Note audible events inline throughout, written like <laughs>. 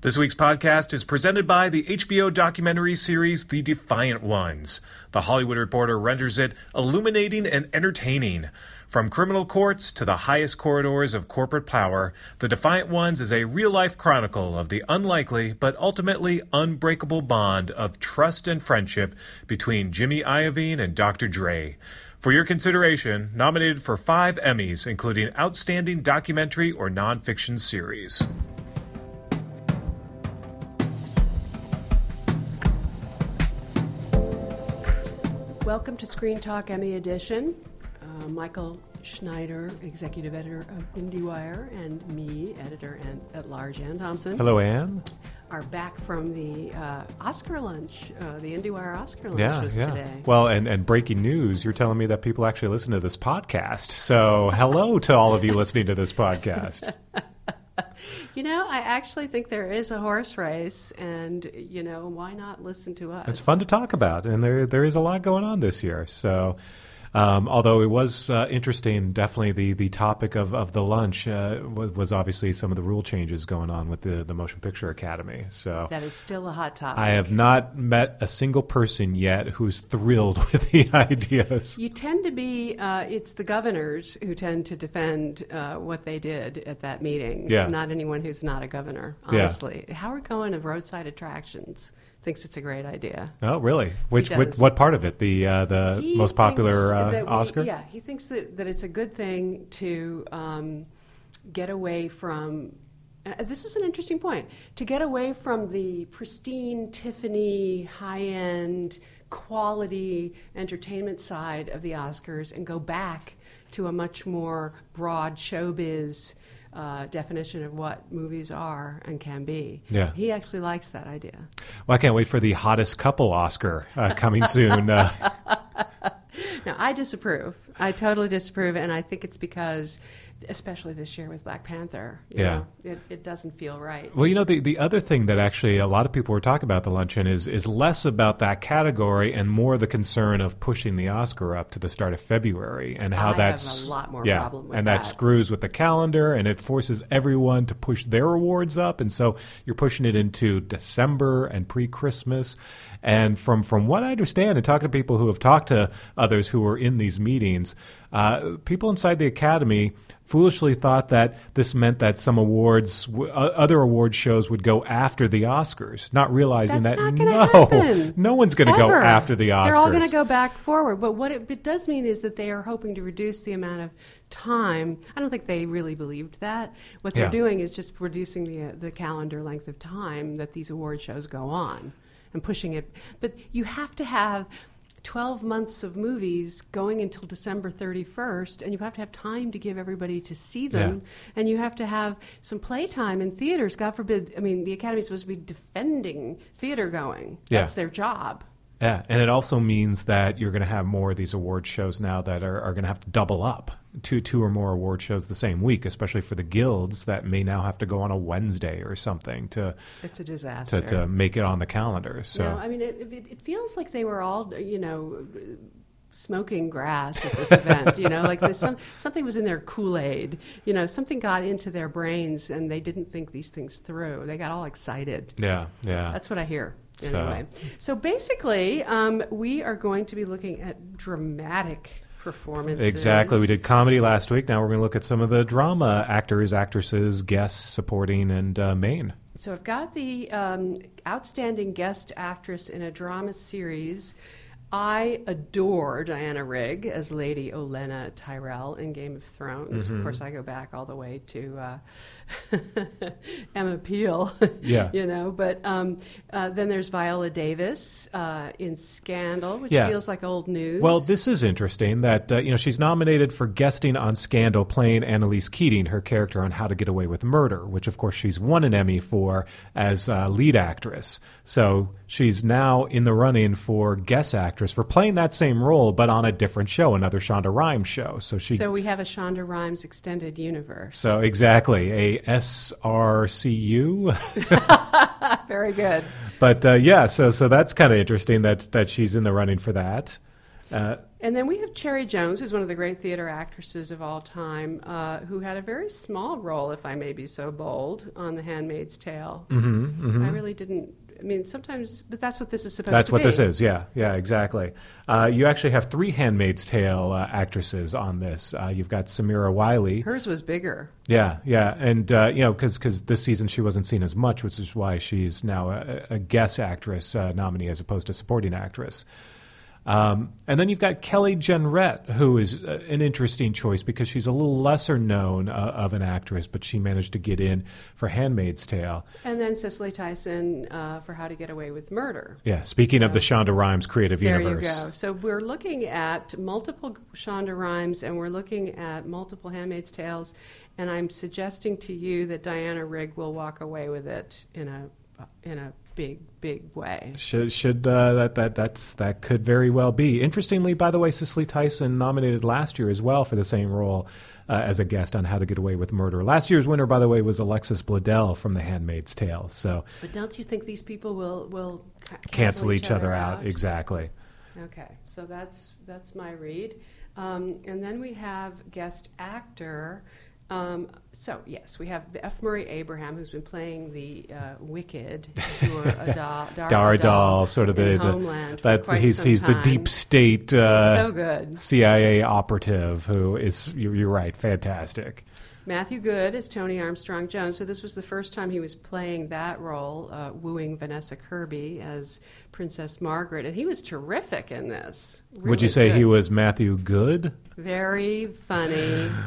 This week's podcast is presented by the HBO documentary series The Defiant Ones. The Hollywood Reporter renders it illuminating and entertaining. From criminal courts to the highest corridors of corporate power, The Defiant Ones is a real life chronicle of the unlikely but ultimately unbreakable bond of trust and friendship between Jimmy Iovine and Dr. Dre. For your consideration, nominated for five Emmys, including Outstanding Documentary or Nonfiction Series. Welcome to Screen Talk Emmy Edition. Uh, Michael Schneider, executive editor of IndieWire, and me, editor and at large, Anne Thompson. Hello, Anne. Are back from the uh, Oscar lunch. Uh, the IndieWire Oscar lunch yeah, was yeah. today. Well, and, and breaking news, you're telling me that people actually listen to this podcast. So, hello to all of you listening to this podcast. <laughs> You know, I actually think there is a horse race, and you know, why not listen to us? It's fun to talk about, and there there is a lot going on this year. So, um, although it was uh, interesting, definitely the, the topic of, of the lunch uh, was, obviously some of the rule changes going on with the, the Motion Picture Academy. So that is still a hot topic. I have not met a single person yet who's thrilled <laughs> with the ideas. You tend to be, uh, it's the governors who tend to defend uh, what they did at that meeting, yeah. not anyone who's not a governor, honestly. Yeah. Howard Cohen of Roadside Attractions thinks it's a great idea. Oh, really? Which, which what part of it? The uh, the he most popular uh, Oscar? yeah, he thinks that, that it's a good thing to um, get away from. Uh, this is an interesting point. To get away from the pristine Tiffany, high end, quality entertainment side of the Oscars and go back to a much more broad showbiz uh, definition of what movies are and can be. Yeah. He actually likes that idea. Well, I can't wait for the hottest couple Oscar uh, coming soon. Uh. <laughs> now, I disapprove. I totally disapprove, and I think it's because especially this year with Black Panther. yeah, know, it, it, doesn't feel right. Well, you know, the the other thing that actually a lot of people were talking about the luncheon is is less about that category and more the concern of pushing the Oscar up to the start of February and how I that's a lot more yeah, problem with and that. that screws with the calendar and it forces everyone to push their awards up, and so you're pushing it into December and pre Christmas. And from from what I understand, and talking to people who have talked to others who were in these meetings, uh, people inside the academy foolishly thought that this meant that some awards, w- other award shows, would go after the Oscars, not realizing That's that not no, happen. <laughs> no one's going to go after the Oscars. They're all going to go back forward. But what it, it does mean is that they are hoping to reduce the amount of time. I don't think they really believed that. What they're Yeah. doing is just reducing the the calendar length of time that these award shows go on and pushing it. But you have to have 12 months of movies going until December 31st, and you have to have time to give everybody to see them, and you have to have some playtime in theaters. God forbid, I mean, the Academy is supposed to be defending theater going. Yeah. That's their job. Yeah, and it also means that you're going to have more of these award shows now that are, are going to have to double up two two or more award shows the same week, especially for the guilds that may now have to go on a Wednesday or something to It's a disaster. to, to make it on the calendar. So No, I mean, it, it, it feels like they were all, you know, smoking grass at this event. You know, like some something was in their Kool Aid. You know, something got into their brains, and they didn't think these things through. They got all excited. yeah, yeah. That's what I hear. So- Anyway, so, basically, um, we are going to be looking at dramatic performances. Exactly. We did comedy last week. Now we're going to look at some of the drama actors, actresses, guests, supporting, and uh, main. So I've got the um, outstanding guest actress in a drama series. I adore Diana Rigg as Lady Olenna Tyrell in Game of Thrones. Mm-hmm. Of course, I go back all the way to uh, <laughs> Emma Peel. <laughs> Yeah. you know. But um, uh, then there's Viola Davis uh, in Scandal, which Yeah. feels like old news. Well, this is interesting that uh, you know she's nominated for guesting on Scandal, playing Annalise Keating, her character on How to Get Away with Murder, which of course she's won an Emmy for as uh, lead actress. So she's now in the running for guest actress for playing that same role, but on a different show, another Shonda Rhimes show. So she. So we have a Shonda Rhimes extended universe. so exactly a SRCU, <laughs> <laughs> Very good. but uh, yeah, so so that's kind of interesting that that she's in the running for that. Uh, And then we have Cherry Jones, who's one of the great theater actresses of all time, uh, who had a very small role, if I may be so bold, on The Handmaid's Tale. Mm-hmm, I really didn't. I mean, sometimes, but that's what this is supposed That's to be. That's what this is. Yeah, yeah, exactly. Uh, you actually have three *Handmaid's Tale* uh, actresses on this. Uh, you've got Samira Wiley. Hers was bigger. Yeah, yeah, and uh, you know, because this season she wasn't seen as much, which is why she's now a, a guest actress uh, nominee as opposed to supporting actress. Um, and then you've got Kelly Jenrette, who is uh, an interesting choice because she's a little lesser known uh, of an actress, but she managed to get in for *Handmaid's Tale*. And then Cicely Tyson uh, for How to Get Away with Murder. Yeah, speaking of the Shonda Rhimes creative There universe. There you go. So we're looking at multiple Shonda Rhimes and we're looking at multiple Handmaid's Tales, and I'm suggesting to you that Diana Rigg will walk away with it in a in a big big way. Should should uh, that that that's that could very well be. Interestingly, by the way, Cicely Tyson nominated last year as well for the same role uh, as a guest on How to Get Away with Murder. Last year's winner, by the way, was Alexis Bledel from The Handmaid's Tale. So But don't you think these people will will ca- cancel each other out. Exactly. Okay, so that's that's my read, um, and then we have guest actor. Um, so yes, we have F. Murray Abraham, who's been playing the uh, Wicked, Dar Dar Adal Adal, sort of the, Homeland. the that he's he's the deep state uh, so good. CIA operative who is you're, you're right, fantastic. Matthew Goode is Tony Armstrong Jones. So this was the first time he was playing that role, uh, wooing Vanessa Kirby as Princess Margaret, and he was terrific in this. Would you say he was Matthew Goode? Very funny. <laughs>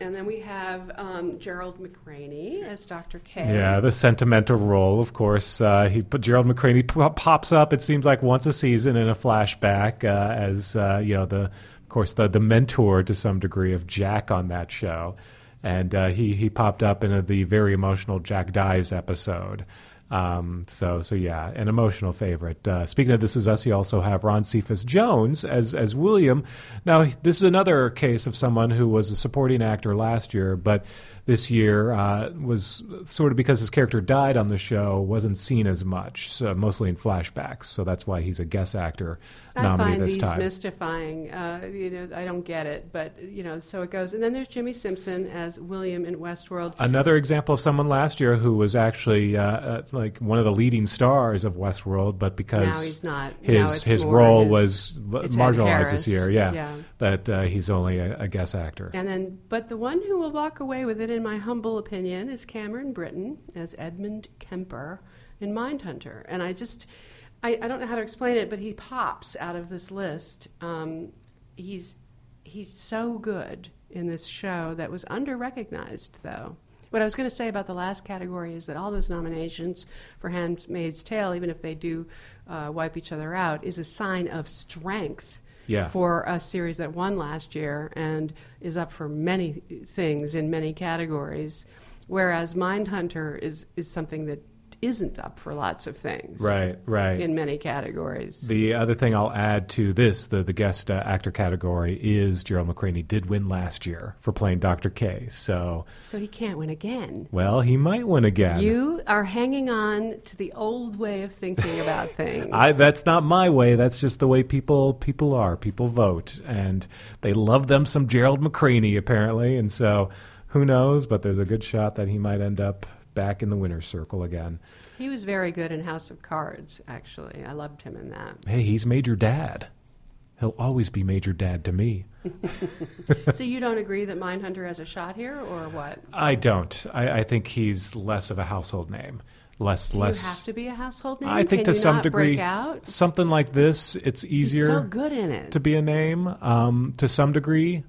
and then we have um, Gerald McRaney as Dr. K. Yeah, the sentimental role, of course. Uh, he put Gerald McRaney p- pops up. It seems like once a season in a flashback uh, as uh, you know the, of course, the the mentor to some degree of Jack on that show, and uh, he he popped up in a, the very emotional Jack dies episode. Um, so so yeah, an emotional favorite. Uh, speaking of This Is Us, you also have Ron Cephas Jones as as William. Now this is another case of someone who was a supporting actor last year, but this year uh, was sort of because his character died on the show, wasn't seen as much, so mostly in flashbacks. So that's why he's a guest actor I nominee find this these time. mystifying. Uh, you know, I don't get it, but you know, so it goes. And then there's Jimmy Simpson as William in Westworld. Another example of someone last year who was actually uh, uh, like one of the leading stars of Westworld, but because Now he's not. his his role his- was marginalized this year, yeah, Yeah. that uh, he's only a, a guest actor. And then, but the one who will walk away with it, in my humble opinion, is Cameron Britton as Edmund Kemper in Mindhunter. And I just, I, I don't know how to explain it, but he pops out of this list. Um, he's he's so good in this show that was under recognized, though. What I was going to say about the last category is that all those nominations for Handmaid's Tale, even if they do uh, wipe each other out, is a sign of strength Yeah. for a series that won last year and is up for many things in many categories, whereas Mindhunter is is something that isn't up for lots of things. Right, right. In many categories. The other thing I'll add to this, the, the guest uh, actor category, is Gerald McRaney did win last year for playing Dr. K. So, so he can't win again. well, he might win again. You are hanging on to the old way of thinking about <laughs> things. I, that's not my way. That's just the way people people are. People vote, and they love them some Gerald McRaney apparently. And so, who knows? But there's a good shot that he might end up back in the winner's circle again. he was very good in House of Cards, actually. I loved him in that. Hey, he's Major dad. he'll always be Major Dad to me. <laughs> so you don't agree that Mindhunter has a shot here, or what? I don't. I, I think he's less of a household name. Less, Do less. you have to be a household name? I think Can to some degree, something like this, it's He's easier so good in it. to be a name um, to some degree.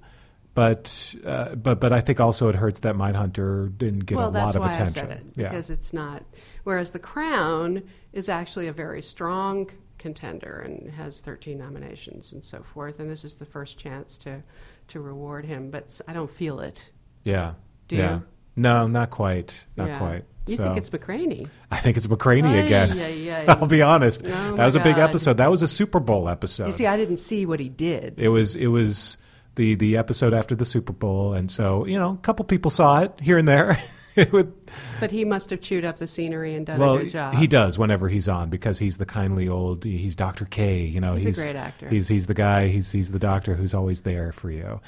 But uh, but but I think also it hurts that Mindhunter didn't get well, a lot of attention. Well, that's why. I said it yeah. because it's not. Whereas The Crown is actually a very strong contender and has 13 nominations and so forth. And this is the first chance to to reward him. But I don't feel it. yeah. Do yeah. you? No, not quite. Not Yeah. quite. You So- think it's McRaney? I think it's McRaney Ay, again. ay, ay. <laughs> I'll be honest. Oh, that was a big episode. That was a Super Bowl episode. You see, I didn't see what he did. It was it was the the episode after the Super Bowl, and so you know, a couple people saw it here and there. <laughs> it would But he must have chewed up the scenery and done well, a good job. he does whenever he's on because he's the kindly old. He's Doctor K. You know, He's a great actor. He's he's the guy. He's he's the doctor who's always there for you.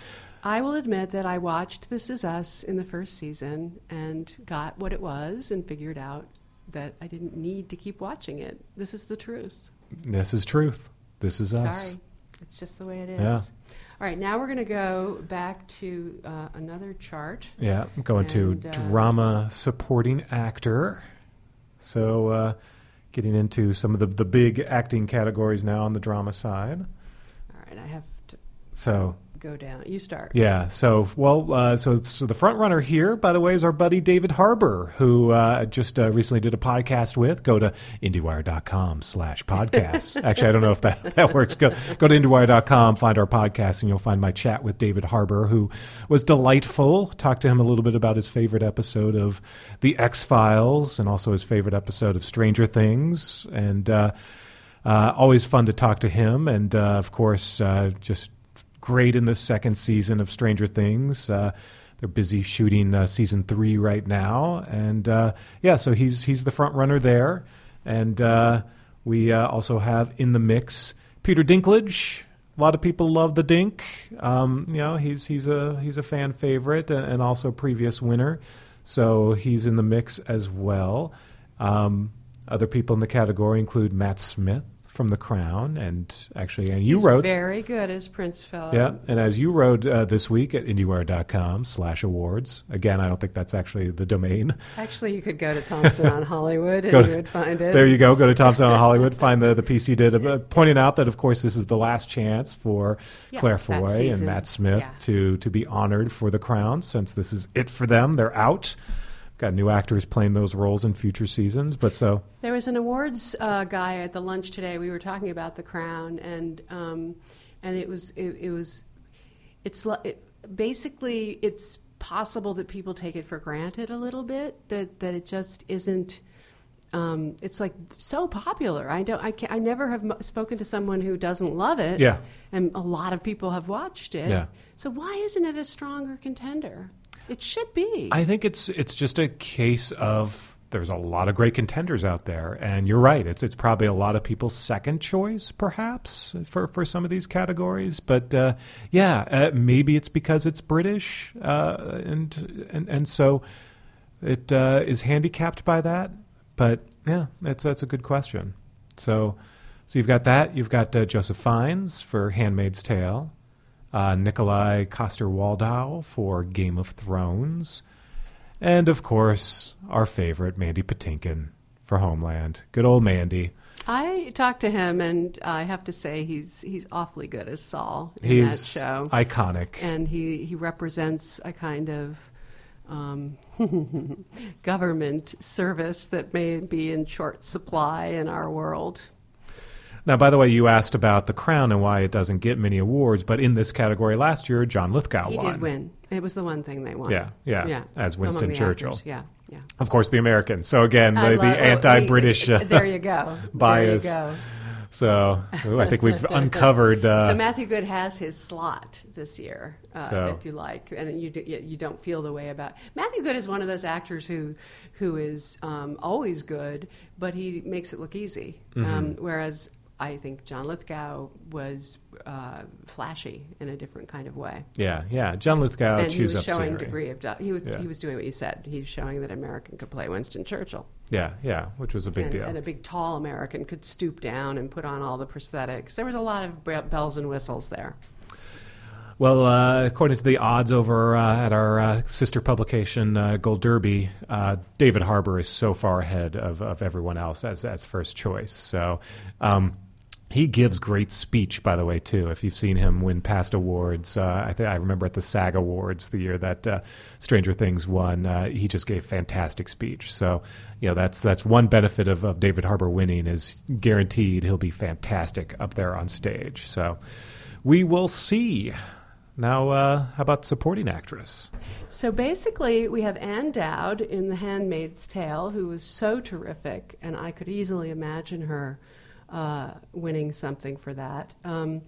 I will admit that I watched This Is Us in the first season and got what it was and figured out that I didn't need to keep watching it. This is the truth. This is truth. This is us. Sorry. It's just the way it is. Yeah. All right, now we're going to go back to uh, another chart. Yeah, I'm going And, to uh, drama supporting actor. So, uh, getting into some of the, the big acting categories now on the drama side. All right, I have to So, go down. You start. yeah. So, well, uh, so so the front runner here, by the way, is our buddy David Harbour, who uh, just uh, recently did a podcast with. Go to IndieWire.com slash podcasts. <laughs> Actually, I don't know if that, that works. Go, go to IndieWire.com, find our podcast, and you'll find my chat with David Harbour, who was delightful. Talked to him a little bit about his favorite episode of The X-Files and also his favorite episode of Stranger Things. And uh, uh, always fun to talk to him. And, uh, of course, uh, just great in the second season of Stranger Things. Uh, they're busy shooting uh, season three right now, and uh, yeah, so he's he's the front runner there. And uh, we uh, also have in the mix Peter Dinklage. A lot of people love the Dink. Um, you know, he's he's a he's a fan favorite and, and also previous winner, so he's in the mix as well. Um, other people in the category include Matt Smith from The Crown, and actually, and you He's wrote very good as Prince Philip. yeah, and as you wrote uh, this week at IndieWire.com slash awards. Again, I don't think that's actually the domain. Actually, you could go to Thompson on <laughs> Hollywood and to- you would find it. There you go. Go to Thompson on Hollywood. Find the, the piece you did, uh, <laughs> pointing out that, of course, this is the last chance for Yeah, Claire Foy and. Matt Smith Yeah. to, to be honored for the crown since this is it for them. They're out. Got new actors playing those roles in future seasons. But so, There was an awards uh, guy at the lunch today. We were talking about the crown, and um, and it was it, it was it's it, basically it's possible that people take it for granted a little bit that that it just isn't. Um, it's like so popular. I don't. I, can, I never have m- spoken to someone who doesn't love it. Yeah. and a lot of people have watched it. Yeah. So why isn't it a stronger contender? It should be. I think it's it's just a case of there's a lot of great contenders out there, and you're right. It's it's probably a lot of people's second choice, perhaps for for some of these categories. But uh, yeah, uh, maybe it's because it's British, uh, and and and so it uh, is handicapped by that. But yeah, that's that's a good question. So so you've got that. You've got uh, Joseph Fiennes for *Handmaid's Tale*. Uh, Nikolaj Coster Waldau for Game of Thrones. And of course, our favorite, Mandy Patinkin for Homeland. Good old Mandy. I talked to him, and I have to say he's he's awfully good as Saul in that He's show, iconic. and he he represents a kind of um, <laughs> government service that may be in short supply in our world. Now, by the way, you asked about The Crown and why it doesn't get many awards, but in this category last year, John Lithgow he won. did win. It was the one thing they won. Yeah, yeah, yeah. as Winston Churchill. actors, Yeah, yeah. Of course, the Americans. So again, the, love- the anti-British <laughs> uh, there you go. bias. There you go. So ooh, I think we've <laughs> uncovered. Uh, so Matthew Goode has his slot this year, uh, So- if you like, and you do, you you don't feel the way about Matthew Goode is one of those actors who who is um, always good, but he makes it look easy. Mm-hmm. Um, whereas I think John Lithgow was uh, flashy in a different kind of way, Yeah, yeah. John Lithgow and he was showing scenery. degree of he was Yeah. he was doing what you said. He was showing that American could play Winston Churchill, Yeah, yeah, which was a big and, deal. and a big tall American could stoop down and put on all the prosthetics. There was a lot of be- bells and whistles there. Well, uh, according to the odds over uh, at our uh, sister publication, uh, Gold Derby, uh, David Harbour is so far ahead of, of everyone else as, as first choice. So um, he gives great speech, by the way, too. If you've seen him win past awards, uh, I, I remember at the SAG Awards the year that uh, Stranger Things won, uh, he just gave fantastic speech. So, you know, that's that's one benefit of, of David Harbour winning is guaranteed he'll be fantastic up there on stage. So we will see. Now, uh, how about supporting actress? So basically, we have Ann Dowd in The Handmaid's Tale, who was so terrific, and I could easily imagine her uh, winning something for that. Um,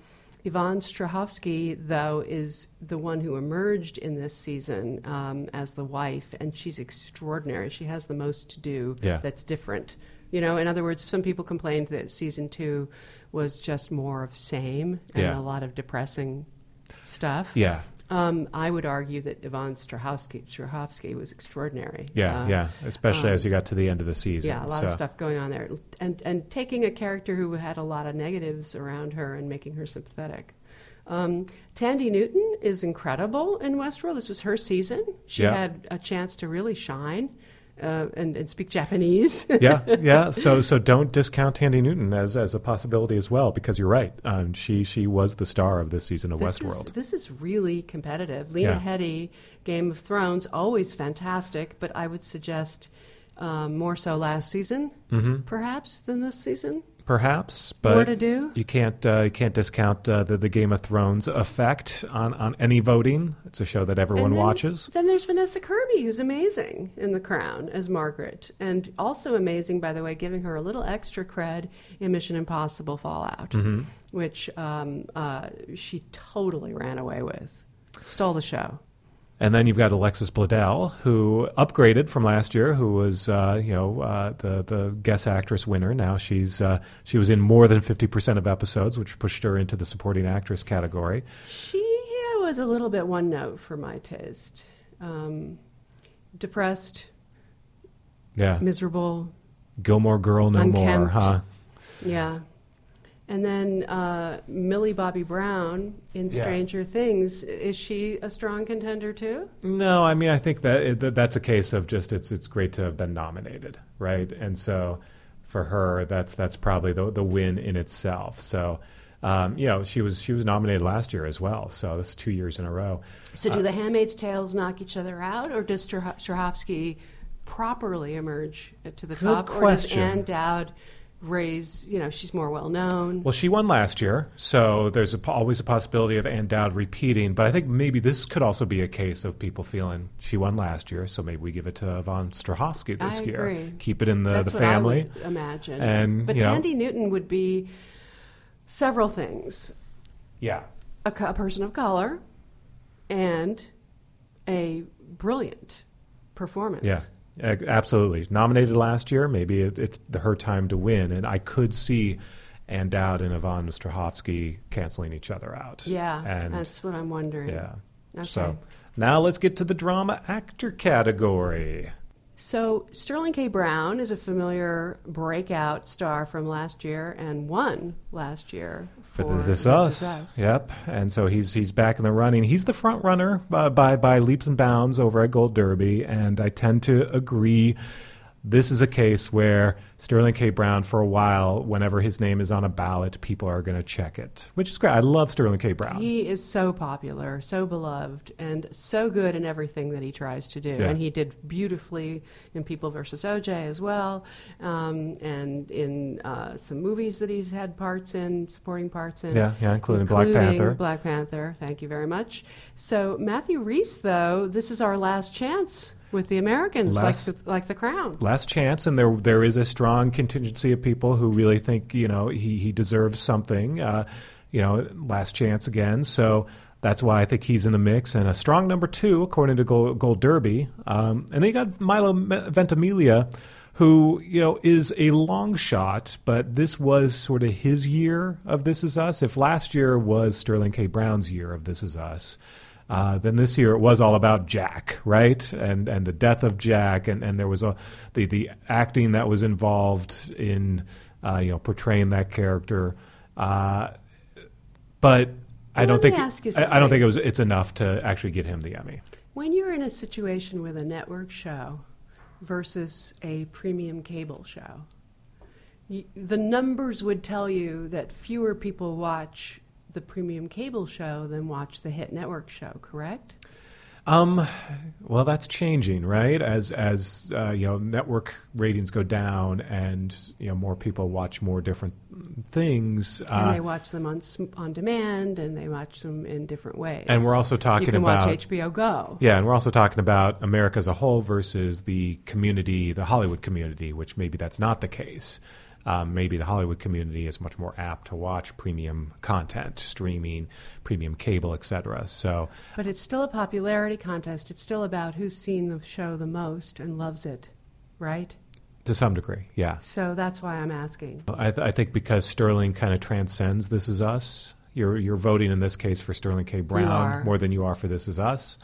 Yvonne Strahovski, though, is the one who emerged in this season um, as the wife, and she's extraordinary. She has the most to do Yeah. that's different. You know, in other words, some people complained that season two was just more of same and Yeah. a lot of depressing stuff. Yeah, Um, I would argue that Yvonne Strahovski, Strahovski was extraordinary. yeah, Um, yeah. Especially as you got to the end of the season. Yeah, a lot of stuff going on there, and and taking a character who had a lot of negatives around her and making her sympathetic. Um, Thandie Newton is incredible in Westworld. This was her season. She Yeah. had a chance to really shine uh, and, and speak Japanese. <laughs> yeah, yeah. So, so don't discount Thandie Newton as as a possibility as well, because you're right. Um, she she was the star of this season of This Westworld. Is, this is really competitive. Lena Yeah. Headey, Game of Thrones, always fantastic, but I would suggest um, more so last season, Mm-hmm. perhaps, than this season. Perhaps, but More to do? you can't uh, you can't discount uh, the the Game of Thrones effect on on any voting. It's a show that everyone then- watches. Then there's Vanessa Kirby, who's amazing in The Crown as Margaret, and also amazing, by the way, giving her a little extra cred in Mission Impossible Fallout, Mm-hmm. which um, uh, she totally ran away with, stole the show. And then you've got Alexis Bledel, who upgraded from last year, who was uh, you know uh, the the guest actress winner. Now she's uh, she was in more than fifty percent of episodes, which pushed her into the supporting actress category. She was a little bit one note for my taste. Um, depressed, Yeah, miserable, Gilmore Girl, no more, huh? yeah. And then uh, Millie Bobby Brown in Yeah. Stranger Things. Is she a strong contender too? No, I mean I think that, it, that that's a case of just it's it's great to have been nominated, right? And so for her, that's that's probably the the win in itself. So. Um, you know, she was she was nominated last year as well, so this is two years in a row. So do the Handmaid's Tales knock each other out, or does Strah- Strahovski properly emerge to the Good top, or does. Ann Dowd raise? You know, she's more well known. Well, she won last year, so there's a, always a possibility of Ann Dowd repeating. But I think maybe this could also be a case of people feeling she won last year, so maybe we give it to Yvonne Strahovski this I year. agree. Keep it in the, That's the what I family. would imagine. And, but you know- Thandie Newton would be several things: Yeah. a, a person of color, and a brilliant performance. Yeah, absolutely. Nominated last year, maybe it, it's the, her time to win, and I could see Ann Dowd and Yvonne Strahovski canceling each other out. Yeah, and that's what I'm wondering. yeah. Okay. So now let's get to the drama actor category. So Sterling K. Brown is a familiar breakout star from last year and won last year For This This Us. Us. Yep. And so he's he's back in the running. He's the front runner by, by by leaps and bounds over at Gold Derby, and I tend to agree. This is a case where Sterling K. Brown, for a while, whenever his name is on a ballot, people are going to check it, which is great. I love Sterling K. Brown. He is so popular, so beloved, and so good in everything that he tries to do. Yeah. And he did beautifully in People versus OJ as well, um, and in uh, some movies that he's had parts in, supporting parts in. Yeah, yeah, including Black Panther. Black Panther. Thank you very much. So Matthew Rhys, though, this is our last chance with the Americans, Last- like the, like the Crown. last chance, and there there is a strong contingency of people who really think you know he he deserves something. Uh, you know, last chance again. So that's why I think he's in the mix and a strong number two according to Gold, Gold Derby. Um, and then you got Milo Ventimiglia, who you know is a long shot, but this was sort of his year of This Is Us. If last year was Sterling K. Brown's year of This Is Us, uh, then this year it was all about Jack, right? And and the death of Jack, and, and there was a the the acting that was involved in uh, you know portraying that character. Uh, but I don't think I, I don't think it was it's enough to actually get him the Emmy. When you're in a situation with a network show versus a premium cable show, y the numbers would tell you that fewer people watch the premium cable show than watch the hit network show, correct? Um, well, that's changing, right? As as uh, you know, network ratings go down, and you know more people watch more different things. and uh, they watch them on on demand, and they watch them in different ways. And we're also talking you can about- watch HBO Go. Yeah, and we're also talking about America as a whole versus the community, the Hollywood community, which maybe that's not the case. Um, maybe the Hollywood community is much more apt to watch premium content, streaming, premium cable, etc. So, But it's still a popularity contest. It's still about who's seen the show the most and loves it, right? to some degree, yeah. So that's why I'm asking. I, th- I think because Sterling kind of transcends This Is Us. You're you're voting in this case for Sterling K. Brown more than you are for This Is Us.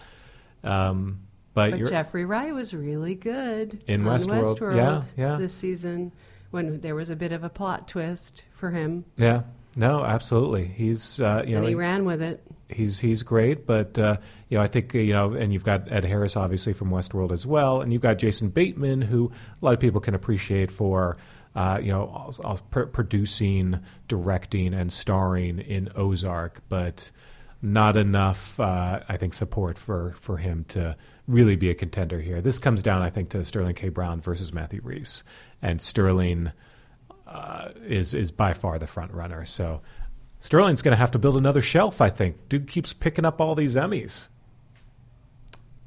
Um, but But Jeffrey Wright was really good In on Westworld. Yeah, yeah. this season when there was a bit of a plot twist for him, yeah, no, absolutely. He's uh, you and know he ran with it. he's he's great, but uh, you know I think you know, and you've got Ed Harris obviously from Westworld as well, and you've got Jason Bateman, who a lot of people can appreciate for uh, you know pr- producing, directing, and starring in Ozark, but not enough uh, I think support for for him to really be a contender here. This comes down I think to Sterling K. Brown versus Matthew Rhys, and Sterling uh, is is by far the front runner. So Sterling's going to have to build another shelf. I think dude keeps picking up all these Emmys.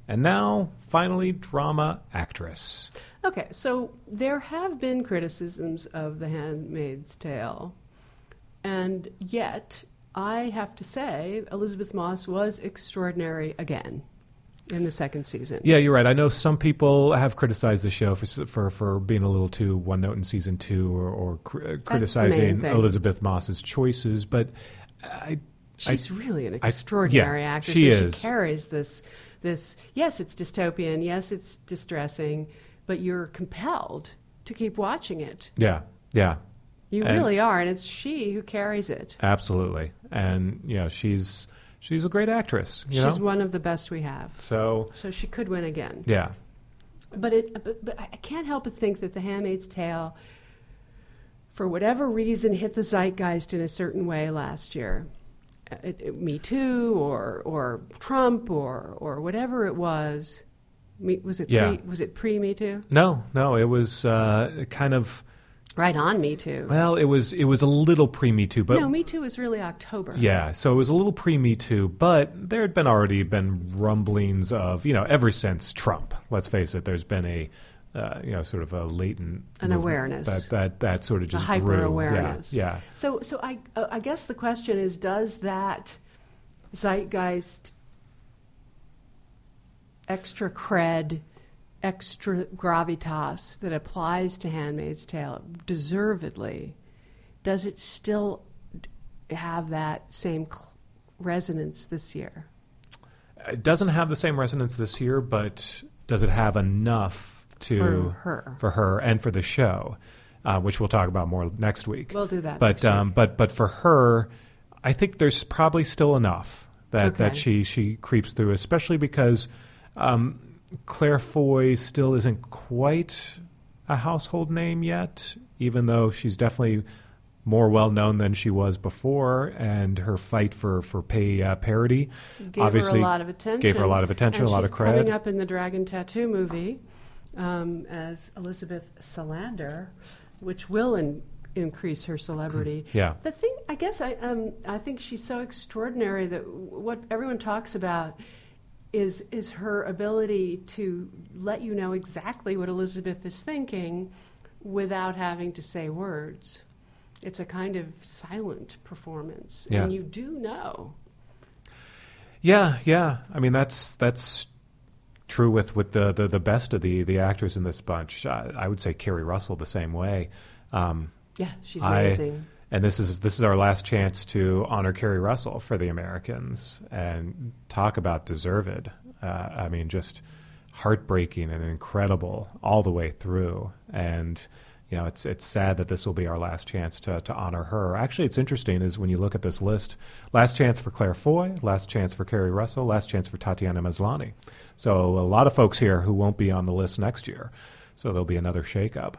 And now, finally, drama actress. Okay, so there have been criticisms of The Handmaid's Tale, and yet I have to say Elisabeth Moss was extraordinary again in the second season. Yeah, you're right. I know some people have criticized the show for for, for being a little too one note in season two, or, or cr- uh, criticizing. Elisabeth Moss's choices. But I, She's I- really an I- extraordinary yeah, actress. she and is. She carries this. This yes, it's dystopian. Yes, it's distressing, but you're compelled to keep watching it. yeah, yeah, You And- really are, and it's she who carries it. absolutely. And you know, she's she's a great actress. You She's know, one of the best we have. so So she could win again. yeah, But it, but, but I can't help but think that The Handmaid's Tale, for whatever reason, hit the zeitgeist in a certain way last year. Uh, It, it- Me Too, or or Trump, or or whatever it was. Me, was it Yeah. pre, was it pre Me Too? no, no, it was uh, kind of. Right on Me Too. Well, it was it was a little pre Me Too, but no, Me Too was really October. Yeah, so it was a little pre Me Too, but there had been already been rumblings of you know ever since Trump. Let's face it, there's been a uh, you know sort of a latent An awareness. that that that sort of a just hyper grew. awareness. Yeah, yeah. So, so I, uh, I guess the question is, does that zeitgeist, extra cred, extra gravitas that applies to *Handmaid's Tale*, deservedly, does it still have that same cl- resonance this year? It doesn't have the same resonance this year, but does it have enough to For her. for her and for the show, uh, which we'll talk about more next week. We'll do that But next week. um, but but for her, I think there's probably still enough that that she she creeps through, especially because um, Claire Foy still isn't quite a household name yet, even though she's definitely more well known than she was before, and her fight for for pay uh, parity Gave obviously her a lot of attention. Gave her a lot of attention, And a lot of credit. coming up in the Dragon Tattoo movie um, as Elizabeth Salander, which will in, increase her celebrity. Yeah. The thing, I guess, I um, I think she's so extraordinary that w- what everyone talks about is is her ability to let you know exactly what Elizabeth is thinking without having to say words. It's a kind of silent performance, Yeah. and you do know. Yeah, yeah. I mean, that's that's true with with the, the the best of the the actors in this bunch. I, I would say Keri Russell the same way. Um, Yeah, she's I- amazing. And this is this is our last chance to honor Keri Russell for the Americans and talk about deserved. Uh, I mean, just heartbreaking and incredible all the way through. And you know, it's it's sad that this will be our last chance to to honor her. Actually, it's interesting is when you look at this list: last chance for Claire Foy, last chance for Keri Russell, last chance for Tatiana Maslany. So a lot of folks here who won't be on the list next year. So there'll be another shakeup.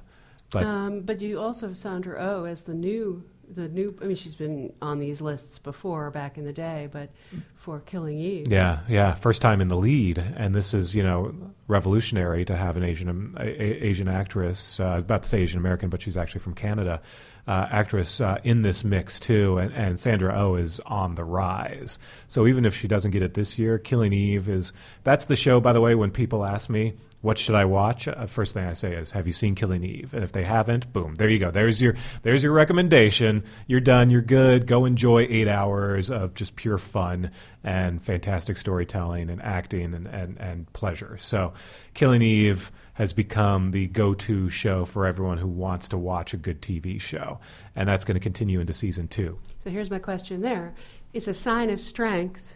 But Um, but you also have Sandra Oh as the new, the new. I mean, she's been on these lists before back in the day, but for Killing Eve. Yeah, yeah, first time in the lead, and this is you know revolutionary to have an Asian a, a- Asian actress. Uh, about to say Asian American, but she's actually from Canada. Uh, actress uh, in this mix too, and, and Sandra Oh is on the rise. So even if she doesn't get it this year, Killing Eve is that's the show. By the way, when people ask me what should I watch, uh, first thing I say is, "Have you seen Killing Eve?" And if they haven't, boom, there you go. There's your there's your recommendation. You're done. You're good. Go enjoy eight hours of just pure fun and fantastic storytelling and acting and and, and pleasure. So, Killing Eve has become the go-to show for everyone who wants to watch a good TV show, and that's going to continue into season two. So here's my question there. It's a sign of strength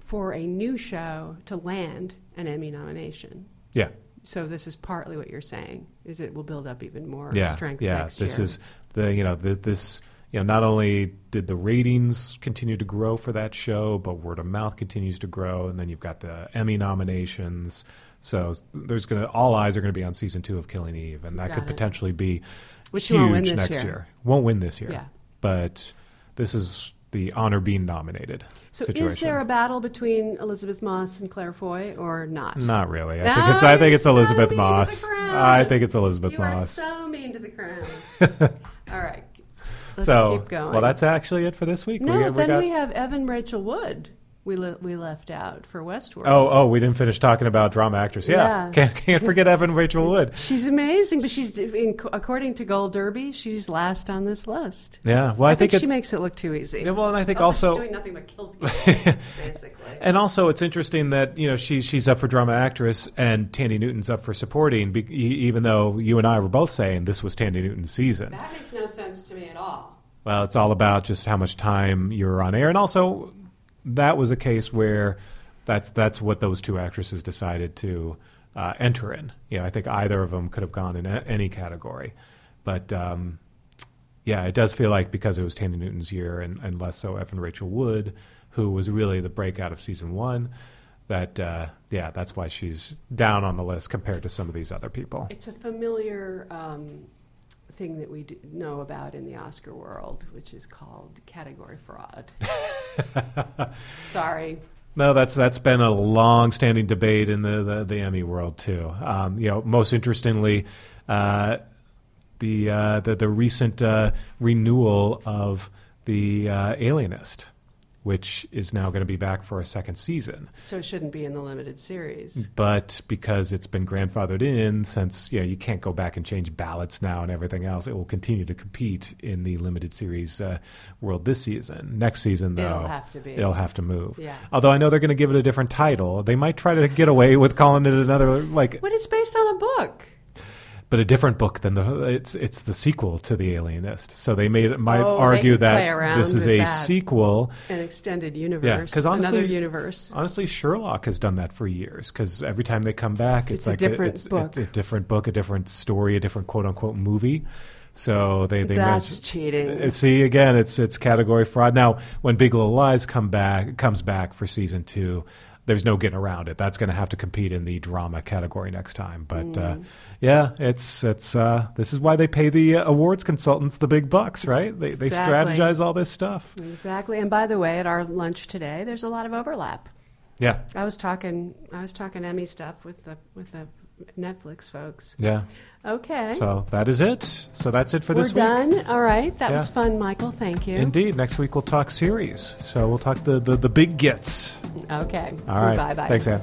for a new show to land an Emmy nomination. Yeah, So this is partly what you're saying, is it will build up even more yeah, strength yeah. next this year. is the you know the, this you know not only did the ratings continue to grow for that show, but word of mouth continues to grow, and then you've got the Emmy nominations. So there's gonna all eyes are going to be on season two of Killing Eve, and that Got could it. potentially be Which huge won't win this next year. Won't win this year, Yeah. but this is the honor being nominated So situation. is there a battle between Elisabeth Moss and Claire Foy or not? Not really. I Ah, think it's I think it's Elisabeth so the Moss. I think it's Elisabeth you Moss. are so mean to the crown. <laughs> All right. Let's so keep going. well, that's actually it for this week. no, we, we then got, we have Evan Rachel Wood. We le- we left out for Westworld. Oh, oh, we didn't finish talking about drama actress. Yeah, Yeah. <laughs> can't can't forget Evan Rachel Wood. She's amazing, but she's in, according to Gold Derby, she's last on this list. Yeah, well, I, I, think, it's she makes it look too easy. Yeah, well, and I think also, also- she's doing nothing but kill people, <laughs> basically. and also it's interesting that you know she's she's up for drama actress and Thandie Newton's up for supporting. Be, even though you and I were both saying this was Thandie Newton's season. That makes no sense to me at all. Well, it's all about just how much time you're on air, and also that was a case where that's that's what those two actresses decided to uh, enter in. Know, I think either of them could have gone in a, any category, but um, yeah, it does feel like because it was Thandie Newton's year and, and less so Evan Rachel Wood, who was really the breakout of season one. That uh, yeah, that's why she's down on the list compared to some of these other people. It's a familiar um, thing that we know about in the Oscar world, which is called category fraud. <laughs> Sorry. No, that's that's been a long-standing debate in the the, the Emmy world too. Um, you know, most interestingly, uh, the, uh, the the recent uh, renewal of the uh, Alienist, which is now going to be back for a second season. So it shouldn't be in the limited series. But because it's been grandfathered in, since you know you can't go back and change ballots now and everything else, it will continue to compete in the limited series uh, world this season. Next season, though, It'll have to be. It'll have to move. Yeah. Although I know they're going to give it a different title. They might try to get away with calling it another like, But it's based on a book. But a different book than the it's it's the sequel to the Alienist. So they may might Oh, argue that this is a that. sequel. An extended universe. 'cause honestly- another universe. Honestly, Sherlock has done that for years because every time they come back, it's, It's a like different it's, book. It's a different book, a different story, a different quote unquote movie. So they they That's mention- cheating. Uh, See again, it's it's category fraud. Now, when Big Little Lies come back comes back for season two, there's no getting around it. That's going to have to compete in the drama category next time. But uh, Mm. yeah, it's it's uh, this is why they pay the uh, awards consultants the big bucks, right? They they Exactly. strategize all this stuff. Exactly. And by the way, at our lunch today, there's a lot of overlap. Yeah, I was talking I was talking Emmy stuff with the with the Netflix folks. yeah. Okay. So that is it. So that's it for We're this week. done. All right. That was fun, Michael. Thank you. Indeed. Next week we'll talk series. So we'll talk the the, the big gets. Okay. All right. Bye bye. Thanks, Anne.